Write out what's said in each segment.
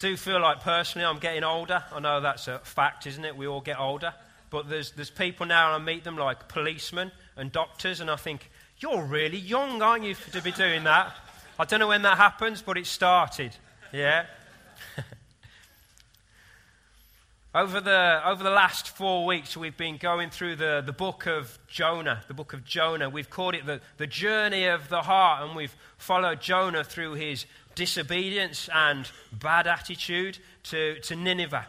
do feel like personally I'm getting older. I know that's a fact, isn't it? We all get older. But there's, there's people now, and I meet them like policemen and doctors, and I think, you're really young, aren't you, to be doing that? I don't know when that happens, but it started. Yeah? over, the, over the last four weeks, we've been going through the, the book of Jonah. The book of Jonah. We've called it the, the journey of the heart, and we've followed Jonah through his disobedience and bad attitude to, to Nineveh.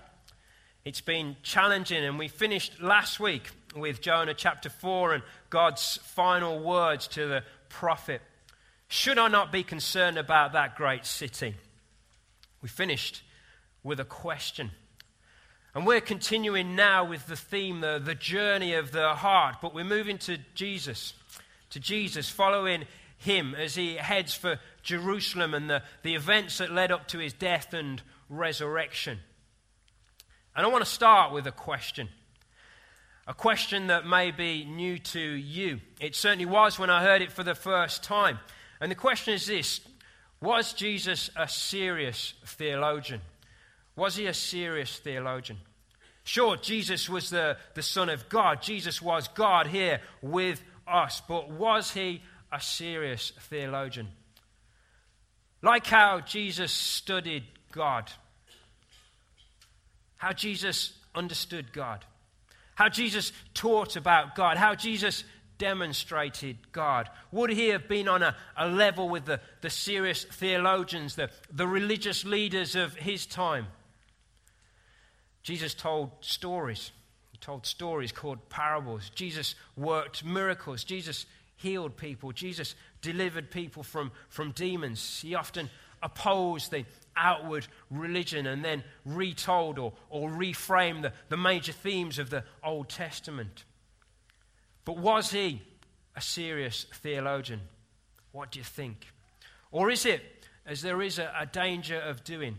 It's been challenging, and we finished last week with Jonah chapter 4 and God's final words to the prophet. Should I not be concerned about that great city? We finished with a question. And we're continuing now with the theme, the, the journey of the heart, but we're moving to Jesus, to Jesus, following him as he heads for Jerusalem and the, the events that led up to his death and resurrection. And I want to start with a question. A question that may be new to you. It certainly was when I heard it for the first time. And the question is this Was Jesus a serious theologian? Was he a serious theologian? Sure, Jesus was the, the Son of God. Jesus was God here with us. But was he a serious theologian? Like how Jesus studied God, how Jesus understood God, how Jesus taught about God, how Jesus demonstrated God? Would he have been on a, a level with the, the serious theologians, the, the religious leaders of his time? Jesus told stories. He told stories called parables. Jesus worked miracles. Jesus healed people. Jesus delivered people from, from demons. He often opposed the outward religion and then retold or, or reframed the, the major themes of the Old Testament. But was he a serious theologian? What do you think? Or is it, as there is a, a danger of doing,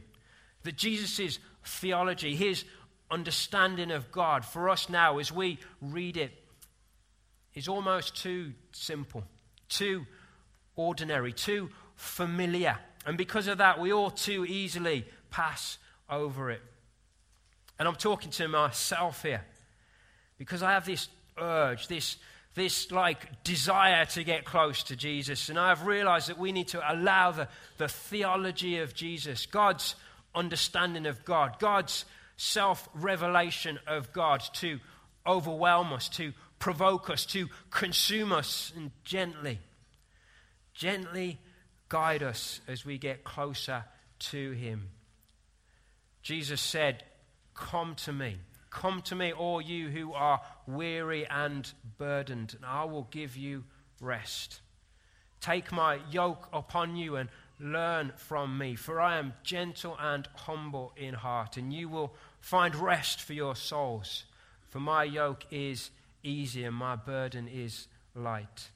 that Jesus' theology, his understanding of God for us now as we read it, is almost too simple, too ordinary, too familiar. And because of that, we all too easily pass over it. And I'm talking to myself here because I have this urge, this, this like desire to get close to Jesus. And I've realized that we need to allow the, the theology of Jesus, God's understanding of God, God's self revelation of God to overwhelm us, to provoke us, to consume us, and gently, gently guide us as we get closer to Him. Jesus said, Come to me. Come to me, all you who are weary and burdened, and I will give you rest. Take my yoke upon you and learn from me, for I am gentle and humble in heart, and you will find rest for your souls. For my yoke is easy and my burden is light.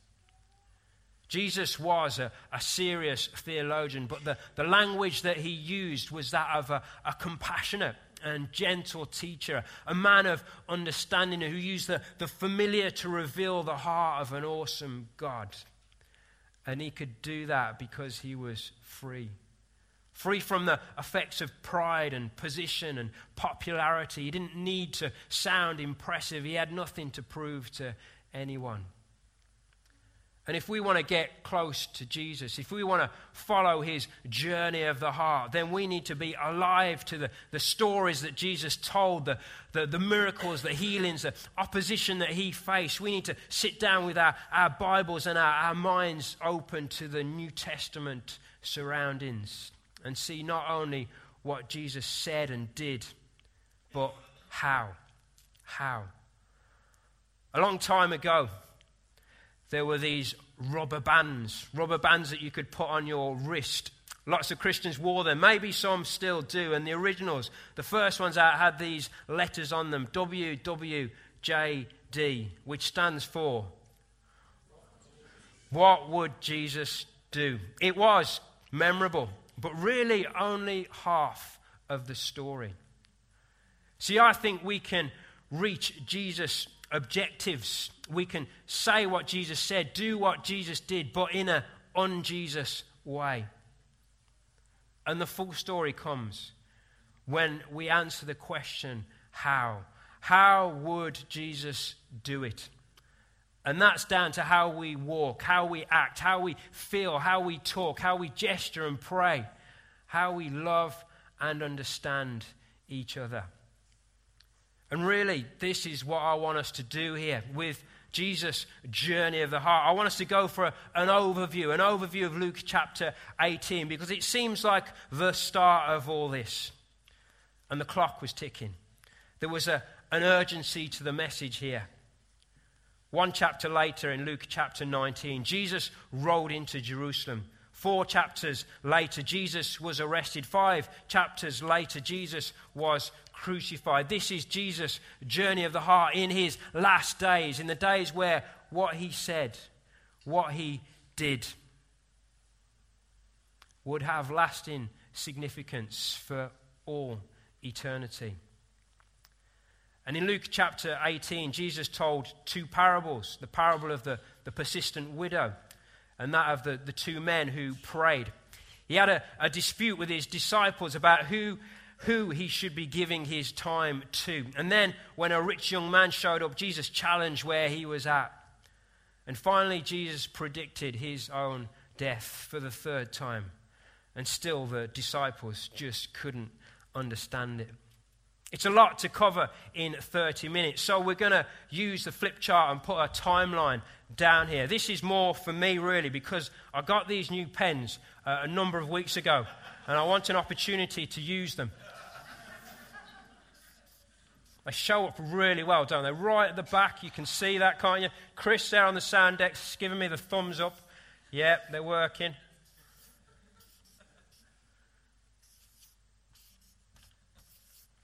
Jesus was a, a, serious theologian, but the, the language that he used was that of a, a compassionate and gentle teacher, a man of understanding who used the, the familiar to reveal the heart of an awesome God. And he could do that because he was free free from the effects of pride and position and popularity. He didn't need to sound impressive, he had nothing to prove to anyone. And if we want to get close to Jesus, if we want to follow his journey of the heart, then we need to be alive to the, the stories that Jesus told, the, the, the miracles, the healings, the opposition that he faced. We need to sit down with our, our Bibles and our, our minds open to the New Testament surroundings and see not only what Jesus said and did, but how. How. A long time ago, there were these rubber bands, rubber bands that you could put on your wrist. Lots of Christians wore them. Maybe some still do. And the originals, the first ones out, had these letters on them WWJD, which stands for What would Jesus do? It was memorable but really only half of the story. See, I think we can reach Jesus' objectives. We can say what Jesus said, do what Jesus did, but in a on Jesus way. And the full story comes when we answer the question, how? How would Jesus do it? And that's down to how we walk, how we act, how we feel, how we talk, how we gesture and pray, how we love and understand each other. And really, this is what I want us to do here with Jesus' journey of the heart. I want us to go for a, an overview, an overview of Luke chapter 18, because it seems like the start of all this. And the clock was ticking. There was a, an urgency to the message here. One chapter later, in Luke chapter 19, Jesus rode into Jerusalem. Four chapters later, Jesus was arrested. Five chapters later, Jesus was crucified. This is Jesus' journey of the heart in his last days, in the days where what he said, what he did, would have lasting significance for all eternity. And in Luke chapter 18, Jesus told two parables the parable of the, the persistent widow and that of the, the two men who prayed. He had a, a dispute with his disciples about who, who he should be giving his time to. And then, when a rich young man showed up, Jesus challenged where he was at. And finally, Jesus predicted his own death for the third time. And still, the disciples just couldn't understand it. It's a lot to cover in 30 minutes. So we're going to use the flip chart and put a timeline down here. This is more for me, really, because I got these new pens uh, a number of weeks ago, and I want an opportunity to use them. They show up really well, don't they? Right at the back, you can see that, can't you? Chris there on the sound deck giving me the thumbs up. Yep, they're working.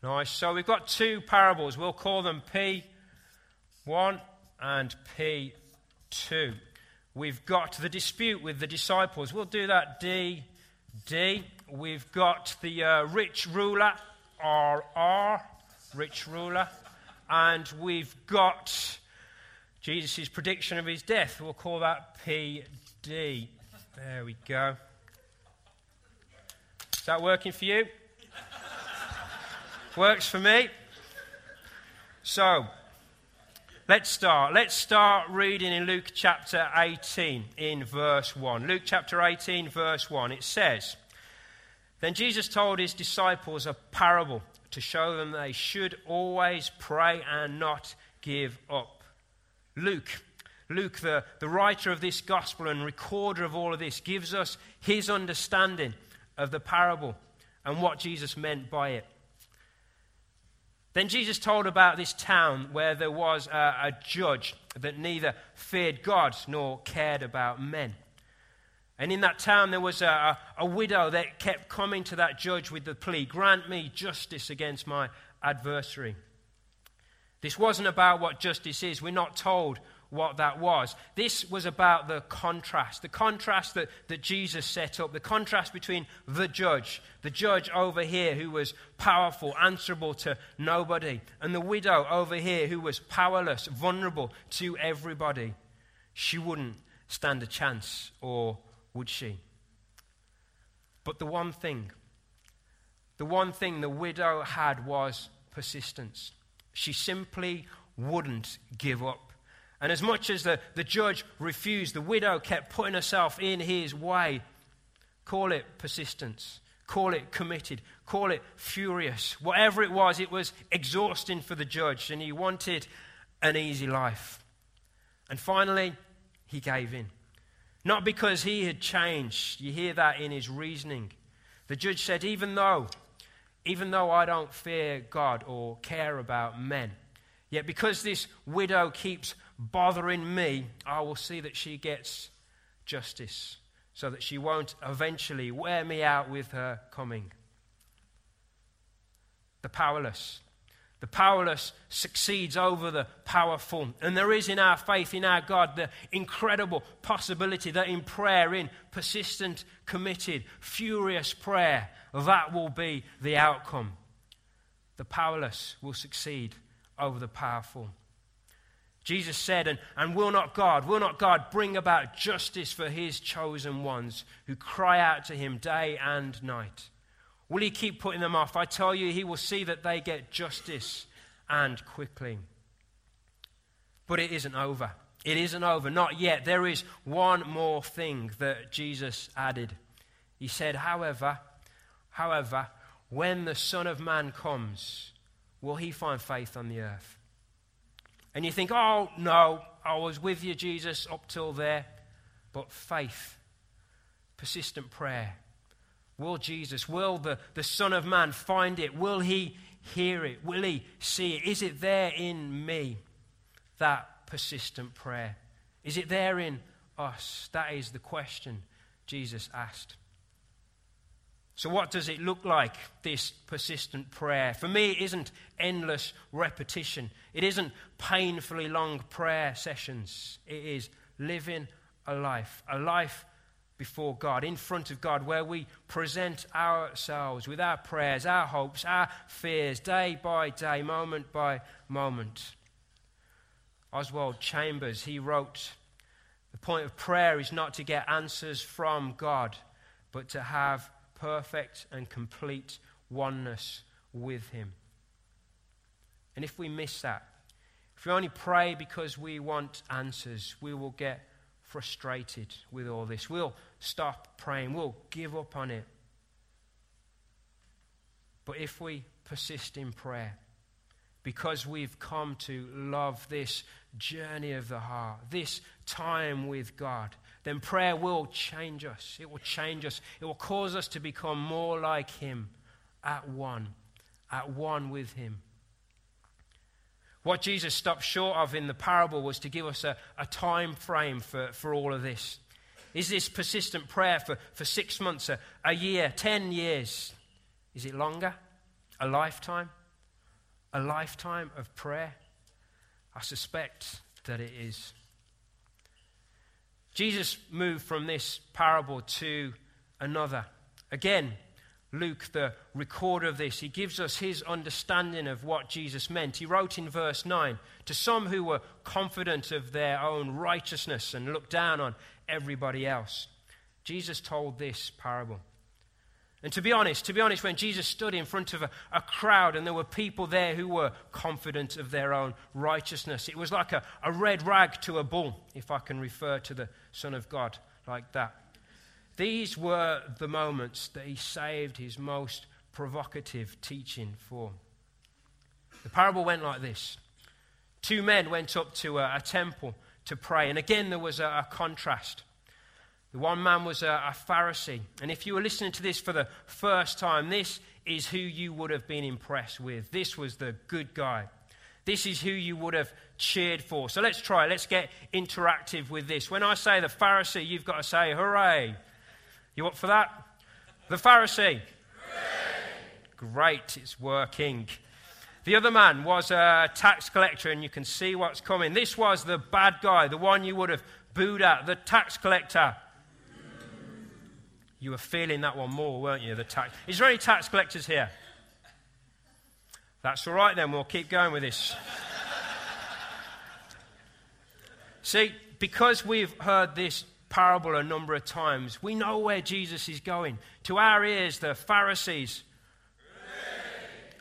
Nice. So we've got two parables. We'll call them P1 and P2. We've got the dispute with the disciples. We'll do that D, D. We've got the uh, rich ruler, R, R, rich ruler. And we've got Jesus' prediction of his death. We'll call that PD. There we go. Is that working for you? Works for me. So, let's start. Let's start reading in Luke chapter 18, in verse 1. Luke chapter 18, verse 1. It says, Then Jesus told his disciples a parable to show them they should always pray and not give up. Luke, Luke, the, the writer of this gospel and recorder of all of this, gives us his understanding of the parable and what Jesus meant by it. Then Jesus told about this town where there was a, a, judge that neither feared God nor cared about men. And in that town, there was a, a, widow that kept coming to that judge with the plea Grant me justice against my adversary. This wasn't about what justice is. We're not told what that was. This was about the contrast, the contrast that, that Jesus set up, the contrast between the judge, the judge over here who was powerful, answerable to nobody, and the widow over here who was powerless, vulnerable to everybody. She wouldn't stand a chance, or would she? But the one thing, the one thing the widow had was persistence. She simply wouldn't give up. And as much as the, the judge refused, the widow kept putting herself in his way. Call it persistence, call it committed, call it furious. Whatever it was, it was exhausting for the judge, and he wanted an easy life. And finally, he gave in. Not because he had changed. You hear that in his reasoning. The judge said, Even though, even though I don't fear God or care about men, yet because this widow keeps bothering me, I will see that she gets justice so that she won't eventually wear me out with her coming. The powerless. The powerless succeeds over the powerful. And there is in our faith, in our God, the incredible possibility that in prayer, in persistent, committed, furious prayer, that will be the outcome. The powerless will succeed over the powerful. Jesus said, and, and will not God, will not God bring about justice for his chosen ones who cry out to him day and night? Will he keep putting them off? I tell you, he will see that they get justice and quickly. But it isn't over. It isn't over. Not yet. There is one more thing that Jesus added. He said, however, however, when the Son of Man comes, will he find faith on the earth? And you think, oh, no, I was with you, Jesus, up till there. But faith, persistent prayer, Will Jesus, will the, the Son of Man find it? Will he hear it? Will he see it? Is it there in me? That persistent prayer. Is it there in us? That is the question Jesus asked. So, what does it look like, this persistent prayer? For me, it isn't endless repetition, it isn't painfully long prayer sessions. It is living a life, a life before God, in front of God, where we present ourselves with our prayers, our hopes, our fears, day by day, moment by moment. Oswald Chambers, he wrote, The point of prayer is not to get answers from God, but to have perfect and complete oneness with Him. And if we miss that, if we only pray because we want answers, we will get frustrated with all this. We'll stop praying, we'll give up on it. But if we persist in prayer, because we've come to love this journey of the heart, this time with God, then prayer will change us. It will change us. It will cause us to become more like Him at one, at one with Him. What Jesus stopped short of in the parable was to give us a, a time frame for, for all of this. Is this persistent prayer for, for six months, a, a year, ten years? Is it longer? A lifetime? A lifetime of prayer? I suspect that it is. Jesus moved from this parable to another. Again, Luke, the recorder of this, he gives us his understanding of what Jesus meant. He wrote in verse 9 To some who were confident of their own righteousness and looked down on everybody else, Jesus told this parable. And to be honest, to be honest, when Jesus stood in front of a, a, crowd and there were people there who were confident of their own righteousness, it was like a, a red rag to a bull, if I can refer to the Son of God like that. These were the moments that he saved his most provocative teaching for. The parable went like this Two men went up to a, a temple to pray, and again there was a, a contrast. The one man was a, a Pharisee, and if you were listening to this for the first time, this is who you would have been impressed with. This was the good guy. This is who you would have cheered for. So let's try. Let's get interactive with this. When I say the Pharisee, you've got to say, hooray. You up for that? The Pharisee. Great, it's working. The other man was a tax collector, and you can see what's coming. This was the bad guy, the one you would have booed at, the tax collector. You were feeling that one more, weren't you? The tax. Is there any tax collectors here? That's all right then, we'll keep going with this. See, because we've heard this parable a number of times. We know where Jesus is going. To our ears, the Pharisees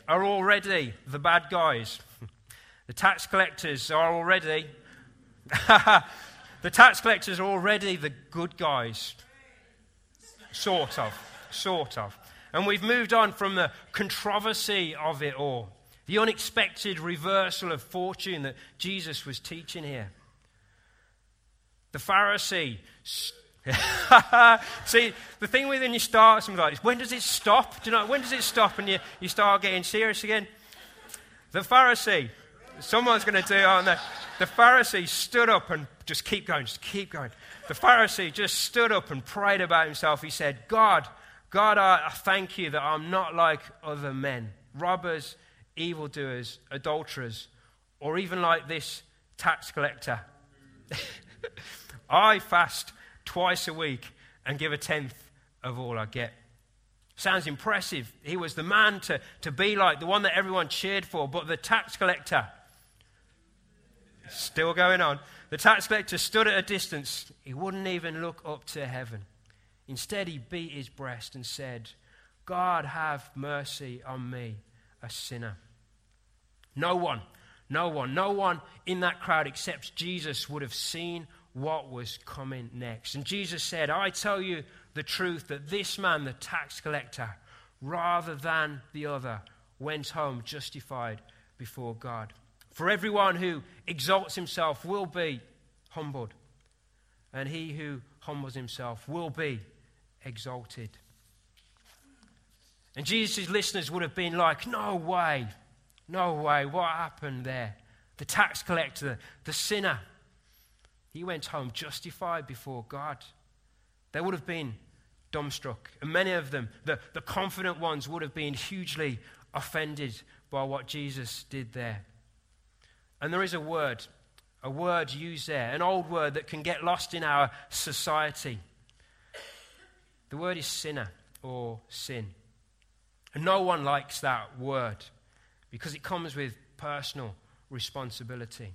are already the bad guys. The tax collectors are already. the tax collectors are already the good guys. Sort of. Sort of. And we've moved on from the controversy of it all, the unexpected reversal of fortune that Jesus was teaching here. The Pharisee. See, the thing with when you start something like this, when does it stop? Do you know, when does it stop and you, you start getting serious again? The Pharisee, someone's going to do, aren't they? The Pharisee stood up and just keep going, just keep going. The Pharisee just stood up and prayed about himself. He said, God, God, I, I thank you that I'm not like other men, robbers, evildoers, adulterers, or even like this tax collector. I fast twice a week and give a tenth of all I get. Sounds impressive. He was the man to, to be like, the one that everyone cheered for, but the tax collector, still going on, the tax collector stood at a distance. He wouldn't even look up to heaven. Instead, he beat his breast and said, God, have mercy on me, a sinner. No one, no one, no one in that crowd except Jesus would have seen what was coming next. And Jesus said, I tell you the truth that this man, the tax collector, rather than the other, went home justified before God. For everyone who exalts himself will be humbled, and he who humbles himself will be exalted. And Jesus' listeners would have been like, No way, no way, what happened there? The tax collector, the sinner, he went home justified before God. They would have been dumbstruck. And many of them, the, the confident ones, would have been hugely offended by what Jesus did there. And there is a word, a word used there, an old word that can get lost in our society. The word is sinner or sin. And no one likes that word because it comes with personal responsibility.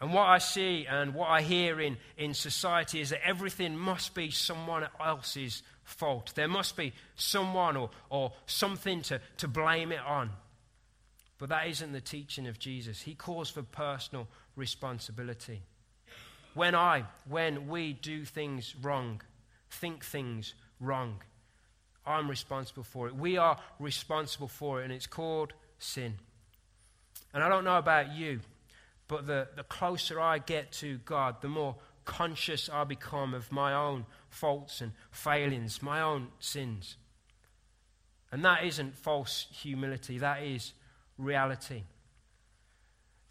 And what I see and what I hear in, in society is that everything must be someone else's fault. There must be someone or, or something to, to blame it on. But that isn't the teaching of Jesus. He calls for personal responsibility. When I, when we do things wrong, think things wrong, I'm responsible for it. We are responsible for it, and it's called sin. And I don't know about you, but the, the closer I get to God, the more conscious I become of my own faults and failings, my own sins. And that isn't false humility, that is reality.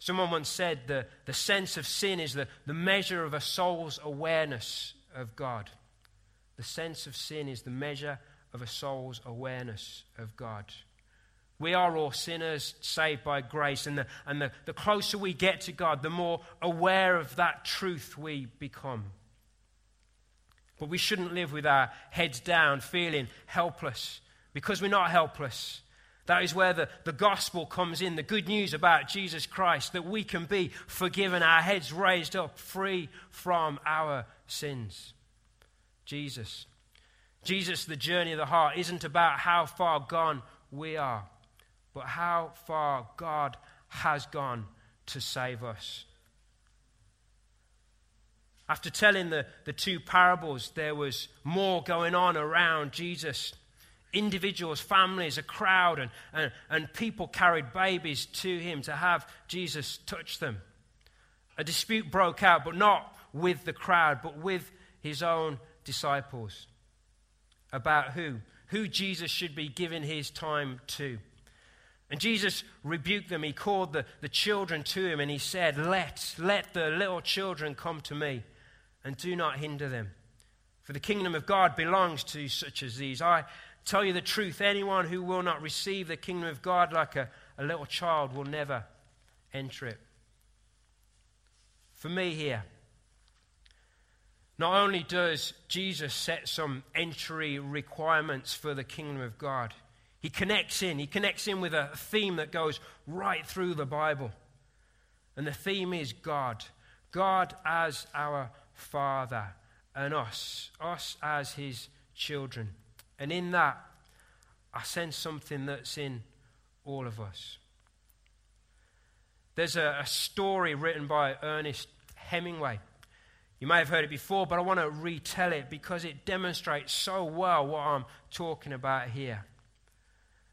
Someone once said the, the sense of sin is the, the measure of a soul's awareness of God. The sense of sin is the measure of a soul's awareness of God. We are all sinners saved by grace. And, the, and the, the closer we get to God, the more aware of that truth we become. But we shouldn't live with our heads down, feeling helpless, because we're not helpless. That is where the, the gospel comes in the good news about Jesus Christ, that we can be forgiven, our heads raised up, free from our sins. Jesus. Jesus, the journey of the heart, isn't about how far gone we are but how far God has gone to save us. After telling the, the two parables, there was more going on around Jesus. Individuals, families, a crowd, and, and, and people carried babies to him to have Jesus touch them. A dispute broke out, but not with the crowd, but with his own disciples about who, who Jesus should be giving his time to. And Jesus rebuked them. He called the, the children to him and he said, Let, let the little children come to me and do not hinder them. For the kingdom of God belongs to such as these. I tell you the truth anyone who will not receive the kingdom of God like a, a little child will never enter it. For me here, not only does Jesus set some entry requirements for the kingdom of God, he connects in. He connects in with a theme that goes right through the Bible. And the theme is God. God as our Father, and us, us as His children. And in that, I sense something that's in all of us. There's a, a story written by Ernest Hemingway. You may have heard it before, but I want to retell it because it demonstrates so well what I'm talking about here.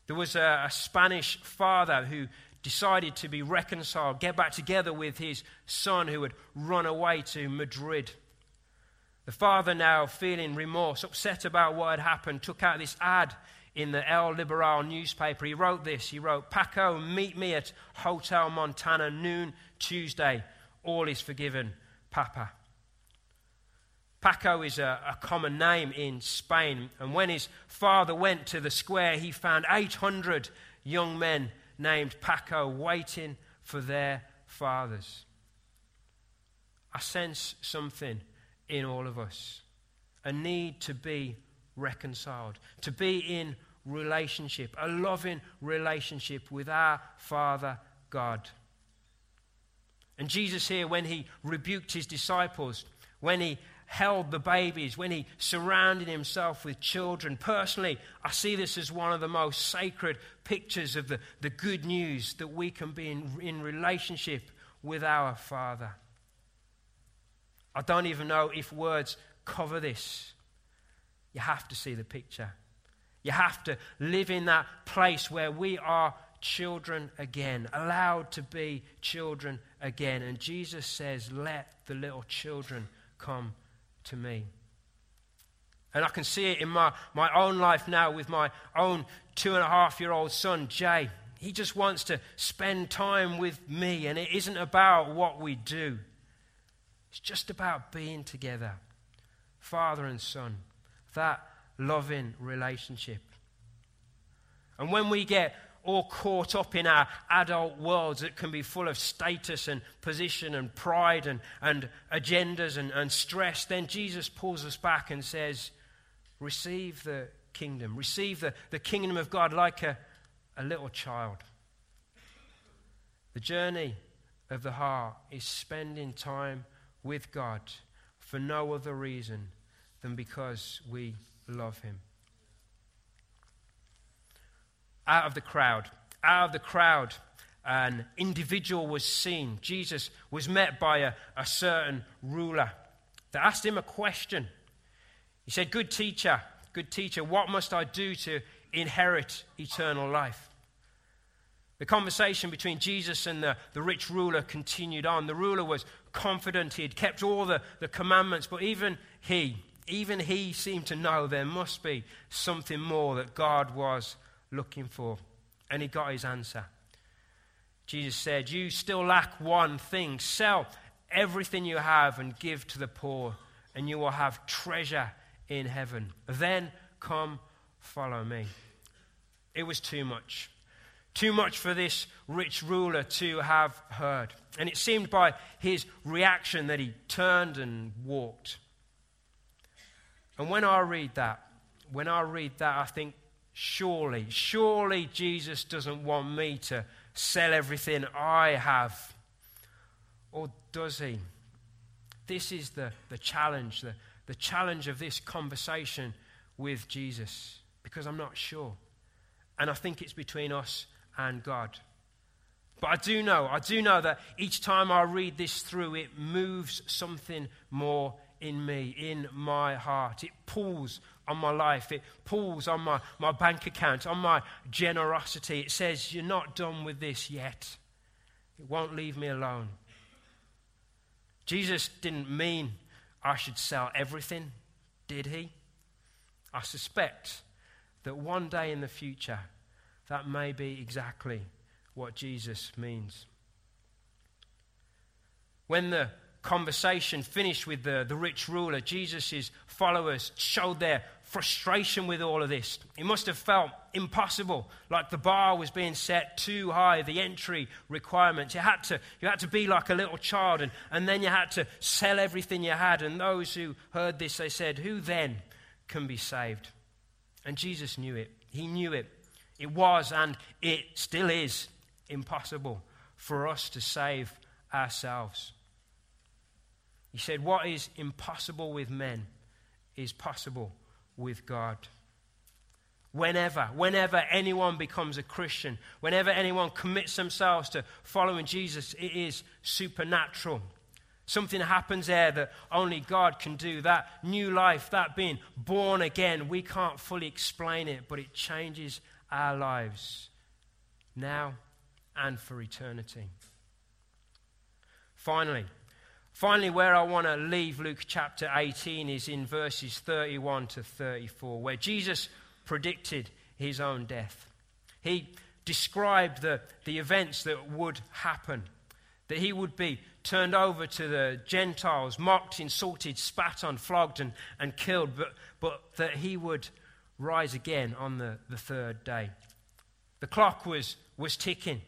There was a, a Spanish father who decided to be reconciled, get back together with his son who had run away to Madrid. The father, now feeling remorse, upset about what had happened, took out this ad in the El Liberal newspaper. He wrote this He wrote, Paco, meet me at Hotel Montana, noon Tuesday. All is forgiven, Papa. Paco is a, a, common name in Spain. And when his father went to the square, he found 800 young men named Paco waiting for their fathers. I sense something in all of us a need to be reconciled, to be in relationship, a loving relationship with our Father God. And Jesus, here, when he rebuked his disciples, when he held the babies, when he surrounded himself with children. Personally, I see this as one of the most sacred pictures of the, the good news that we can be in, in relationship with our Father. I don't even know if words cover this. You have to see the picture. You have to live in that place where we are children again, allowed to be children again. And Jesus says, Let the little children come to me. And I can see it in my, my own life now with my own two and a half year old son, Jay. He just wants to spend time with me, and it isn't about what we do, it's just about being together, father and son, that loving relationship. And when we get all caught up in our adult worlds that can be full of status and position and pride and, and agendas and, and stress, then Jesus pulls us back and says, Receive the kingdom, receive the, the kingdom of God like a, a little child. The journey of the heart is spending time with God for no other reason than because we love Him out of the crowd. Out of the crowd, an individual was seen. Jesus was met by a, a certain ruler. that asked him a question. He said, Good teacher, good teacher, what must I do to inherit eternal life? The conversation between Jesus and the, the rich ruler continued on. The ruler was confident he had kept all the, the commandments, but even he, even he seemed to know there must be something more that God was looking for. And he got his answer. Jesus said, You still lack one thing. Sell everything you have and give to the poor, and you will have treasure in heaven. Then come follow me. It was too much. Too much for this rich ruler to have heard. And it seemed by his reaction that he turned and walked. And when I read that, when I read that, I think Surely, surely Jesus doesn't want me to sell everything I have. Or does he? This is the, the challenge, the, the challenge of this conversation with Jesus, because I'm not sure. And I think it's between us and God. But I do know, I do know that each time I read this through, it moves something more in me, in my heart. It pulls on my life. It pulls on my, my bank account, on my generosity. It says, You're not done with this yet. It won't leave me alone. Jesus didn't mean I should sell everything, did he? I suspect that one day in the future, that may be exactly what Jesus means. When the conversation finished with the, the rich ruler, Jesus' followers showed their frustration with all of this. It must have felt impossible, like the bar was being set too high, the entry requirements. You had to, you had to be like a little child, and, and then you had to sell everything you had. And those who heard this, they said, Who then can be saved? And Jesus knew it. He knew it. It was, and it still is, impossible for us to save ourselves. He said, What is impossible with men is possible with God. Whenever, whenever anyone becomes a Christian, whenever anyone commits themselves to following Jesus, it is supernatural. Something happens there that only God can do. That new life, that being born again, we can't fully explain it, but it changes our lives now and for eternity. Finally, Finally, where I want to leave Luke chapter 18 is in verses 31 to 34, where Jesus predicted his own death. He described the, the events that would happen, that he would be turned over to the Gentiles, mocked, insulted, spat on, flogged, and, and killed, but, but that he would rise again on the, the third day. The clock was, was ticking.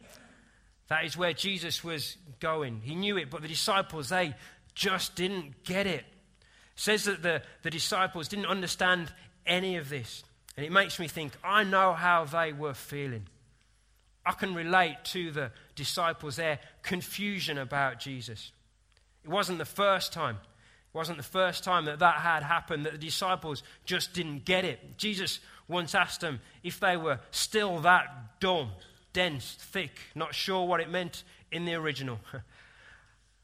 That is where Jesus was going. He knew it, but the disciples, they just didn't get it. it says that the, the disciples didn't understand any of this. And it makes me think, I know how they were feeling. I can relate to the disciples their confusion about Jesus. It wasn't the first time It wasn't the first time that that had happened, that the disciples just didn't get it. Jesus once asked them if they were still that dumb, dense, thick, not sure what it meant in the original.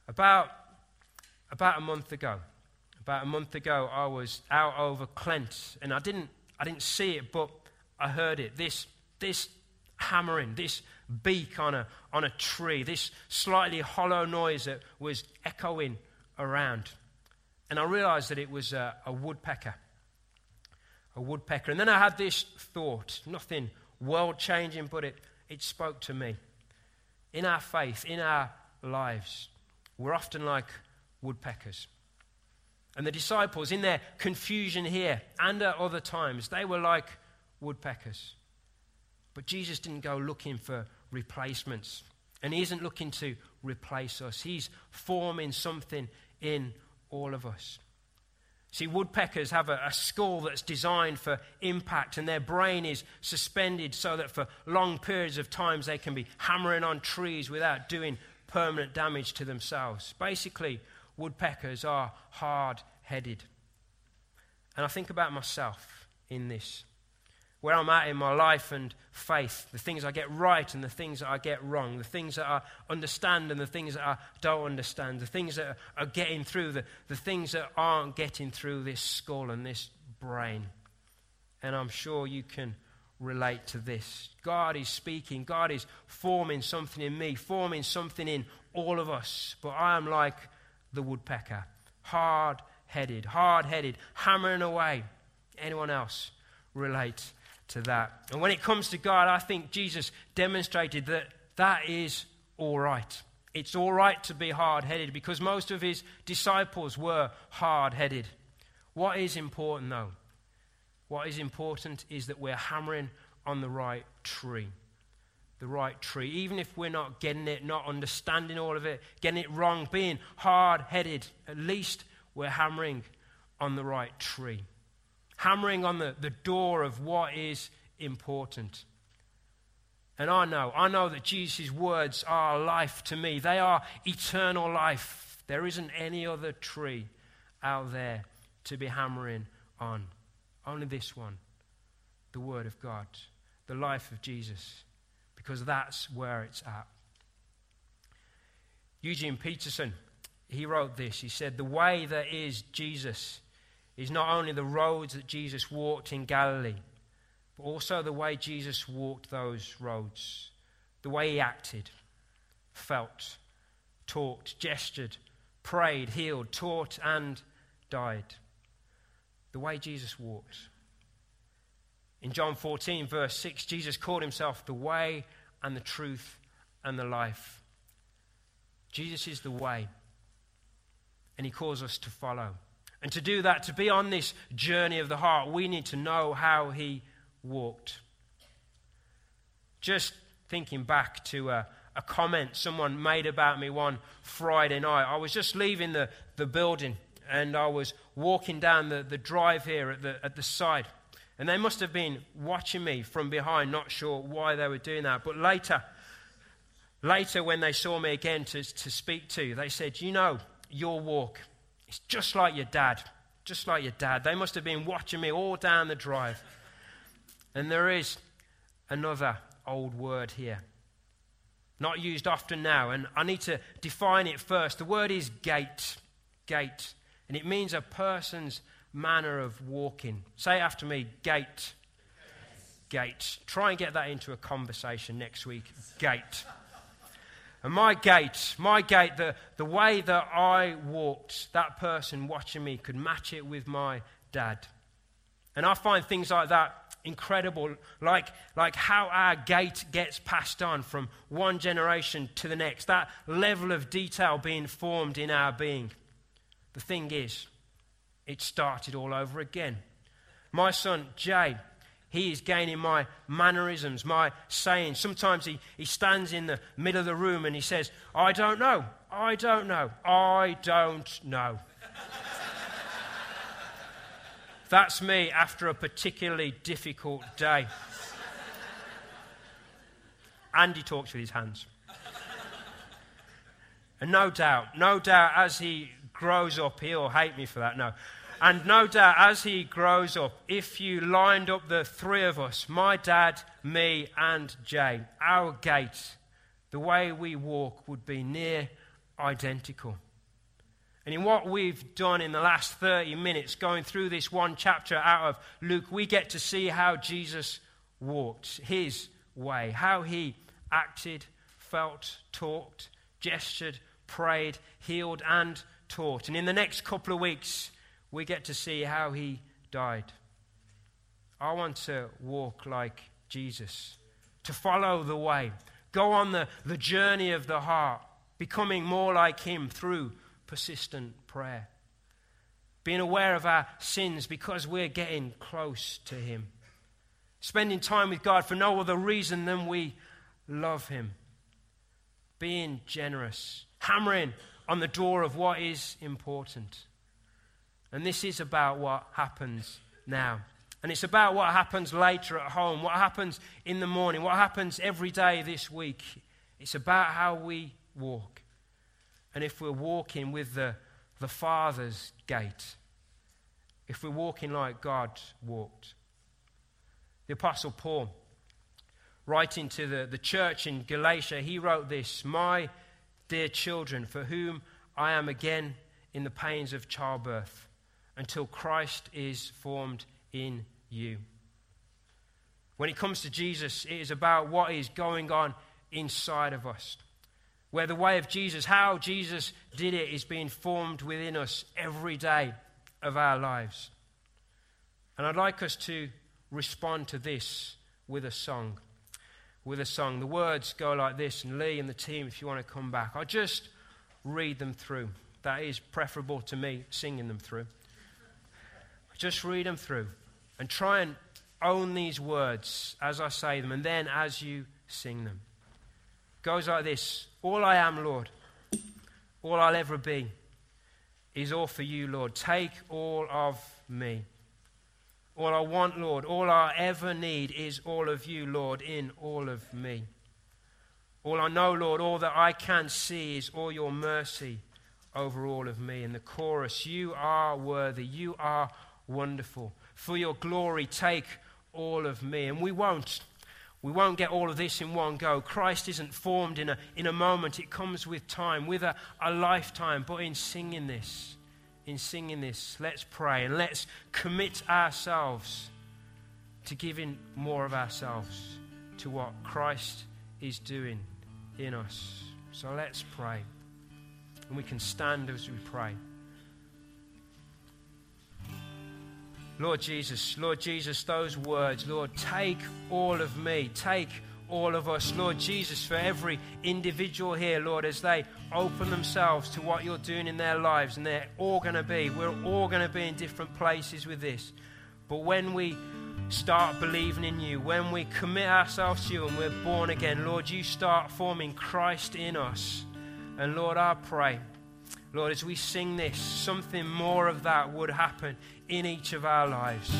about, about a month ago, about a month ago, I was out over Clent, and I didn't, I didn't see it, but I heard it. This, this hammering, this beak on a, on a tree, this slightly hollow noise that was echoing around. And I realized that it was a, a woodpecker. A woodpecker. And then I had this thought, nothing world changing, but it, it spoke to me. In our faith, in our lives, we're often like woodpeckers. And the disciples, in their confusion here and at other times, they were like woodpeckers. But Jesus didn't go looking for replacements. And He isn't looking to replace us, He's forming something in all of us. See, woodpeckers have a, a, skull that's designed for impact, and their brain is suspended so that for long periods of times they can be hammering on trees without doing permanent damage to themselves. Basically, woodpeckers are hard headed. And I think about myself in this where I'm at in my life and faith, the things I get right and the things that I get wrong, the things that I understand and the things that I don't understand, the things that are getting through, the, the things that aren't getting through this skull and this brain. And I'm sure you can relate to this. God is speaking, God is forming something in me, forming something in all of us. But I am like the woodpecker, hard headed, hard headed, hammering away. Anyone else relate to that. And when it comes to God, I think Jesus demonstrated that that is all right. It's all right to be hard headed because most of his disciples were hard headed. What is important, though? What is important is that we're hammering on the right tree. The right tree. Even if we're not getting it, not understanding all of it, getting it wrong, being hard headed, at least we're hammering on the right tree hammering on the, the door of what is important. And I know, I know that Jesus' words are life to me. They are eternal life. There isn't any other tree out there to be hammering on. Only this one the Word of God, the life of Jesus, because that's where it's at. Eugene Peterson, he wrote this. He said, The way that is Jesus is not only the roads that Jesus walked in Galilee, but also the way Jesus walked those roads, the way he acted, felt, talked, gestured, prayed, healed, taught, and died. The way Jesus walked. In John 14, verse 6, Jesus called himself the way and the truth and the life. Jesus is the way, and he calls us to follow. And to do that, to be on this journey of the heart, we need to know how he walked. Just thinking back to a, a comment someone made about me one Friday night. I was just leaving the, the building and I was walking down the, the drive here at the, at the side. And they must have been watching me from behind, not sure why they were doing that. But later, later when they saw me again to, to speak to, they said, You know, your walk it's just like your dad. Just like your dad. They must have been watching me all down the drive. And there is another old word here. Not used often now, and I need to define it first. The word is gait. Gait. And it means a person's manner of walking. Say after me gait. Gait. Try and get that into a conversation next week. Gait. And my gait, my gait, the, the way that I walked, that person watching me could match it with my dad. And I find things like that incredible, like, like how our gait gets passed on from one generation to the next, that level of detail being formed in our being. The thing is, it started all over again. My son, Jay, he is gaining my mannerisms, my sayings. Sometimes he, he stands in the middle of the room and he says, I don't know, I don't know, I don't know. That's me after a particularly difficult day. And he talks with his hands. And no doubt, no doubt, as he grows up, he'll hate me for that. No. And no doubt, as he grows up, if you lined up the three of us, my dad, me, and Jay, our gait, the way we walk would be near identical. And in what we've done in the last 30 minutes, going through this one chapter out of Luke, we get to see how Jesus walked, his way, how he acted, felt, talked, gestured, prayed, healed, and taught. And in the next couple of weeks, we get to see how he died. I want to walk like Jesus, to follow the way, go on the, the journey of the heart, becoming more like him through persistent prayer. Being aware of our sins because we're getting close to him. Spending time with God for no other reason than we love him. Being generous, hammering on the door of what is important. And this is about what happens now. And it's about what happens later at home, what happens in the morning, what happens every day this week. It's about how we walk. And if we're walking with the, the Father's gait, if we're walking like God walked. The Apostle Paul, writing to the, the church in Galatia, he wrote this My dear children, for whom I am again in the pains of childbirth until Christ is formed in you. When it comes to Jesus, it is about what is going on inside of us. Where the way of Jesus, how Jesus did it, is being formed within us every day of our lives. And I'd like us to respond to this with a song. With a song. The words go like this, and Lee and the team, if you want to come back, I'll just read them through. That is preferable to me singing them through. Just read them through and try and own these words as I say them and then as you sing them. It goes like this All I am, Lord, all I'll ever be is all for you, Lord. Take all of me. All I want, Lord, all I ever need is all of you, Lord, in all of me. All I know, Lord, all that I can see is all your mercy over all of me. In the chorus, you are worthy. You are wonderful. For your glory, take all of me. And we won't. We won't get all of this in one go. Christ isn't formed in a, in a moment, it comes with time, with a, a lifetime. But in singing this, in singing this, let's pray and let's commit ourselves to giving more of ourselves to what Christ is doing in us. So let's pray. And we can stand as we pray. Lord Jesus, Lord Jesus, those words, Lord, take all of me, take all of us. Lord Jesus, for every individual here, Lord, as they open themselves to what you're doing in their lives, and they're all going to be, we're all going to be in different places with this. But when we start believing in you, when we commit ourselves to you and we're born again, Lord, you start forming Christ in us. And Lord, I pray, Lord, as we sing this, something more of that would happen in each of our lives.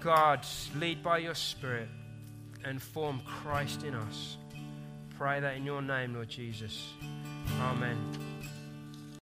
God, lead by your Spirit and form Christ in us. Pray that in your name, Lord Jesus. Amen.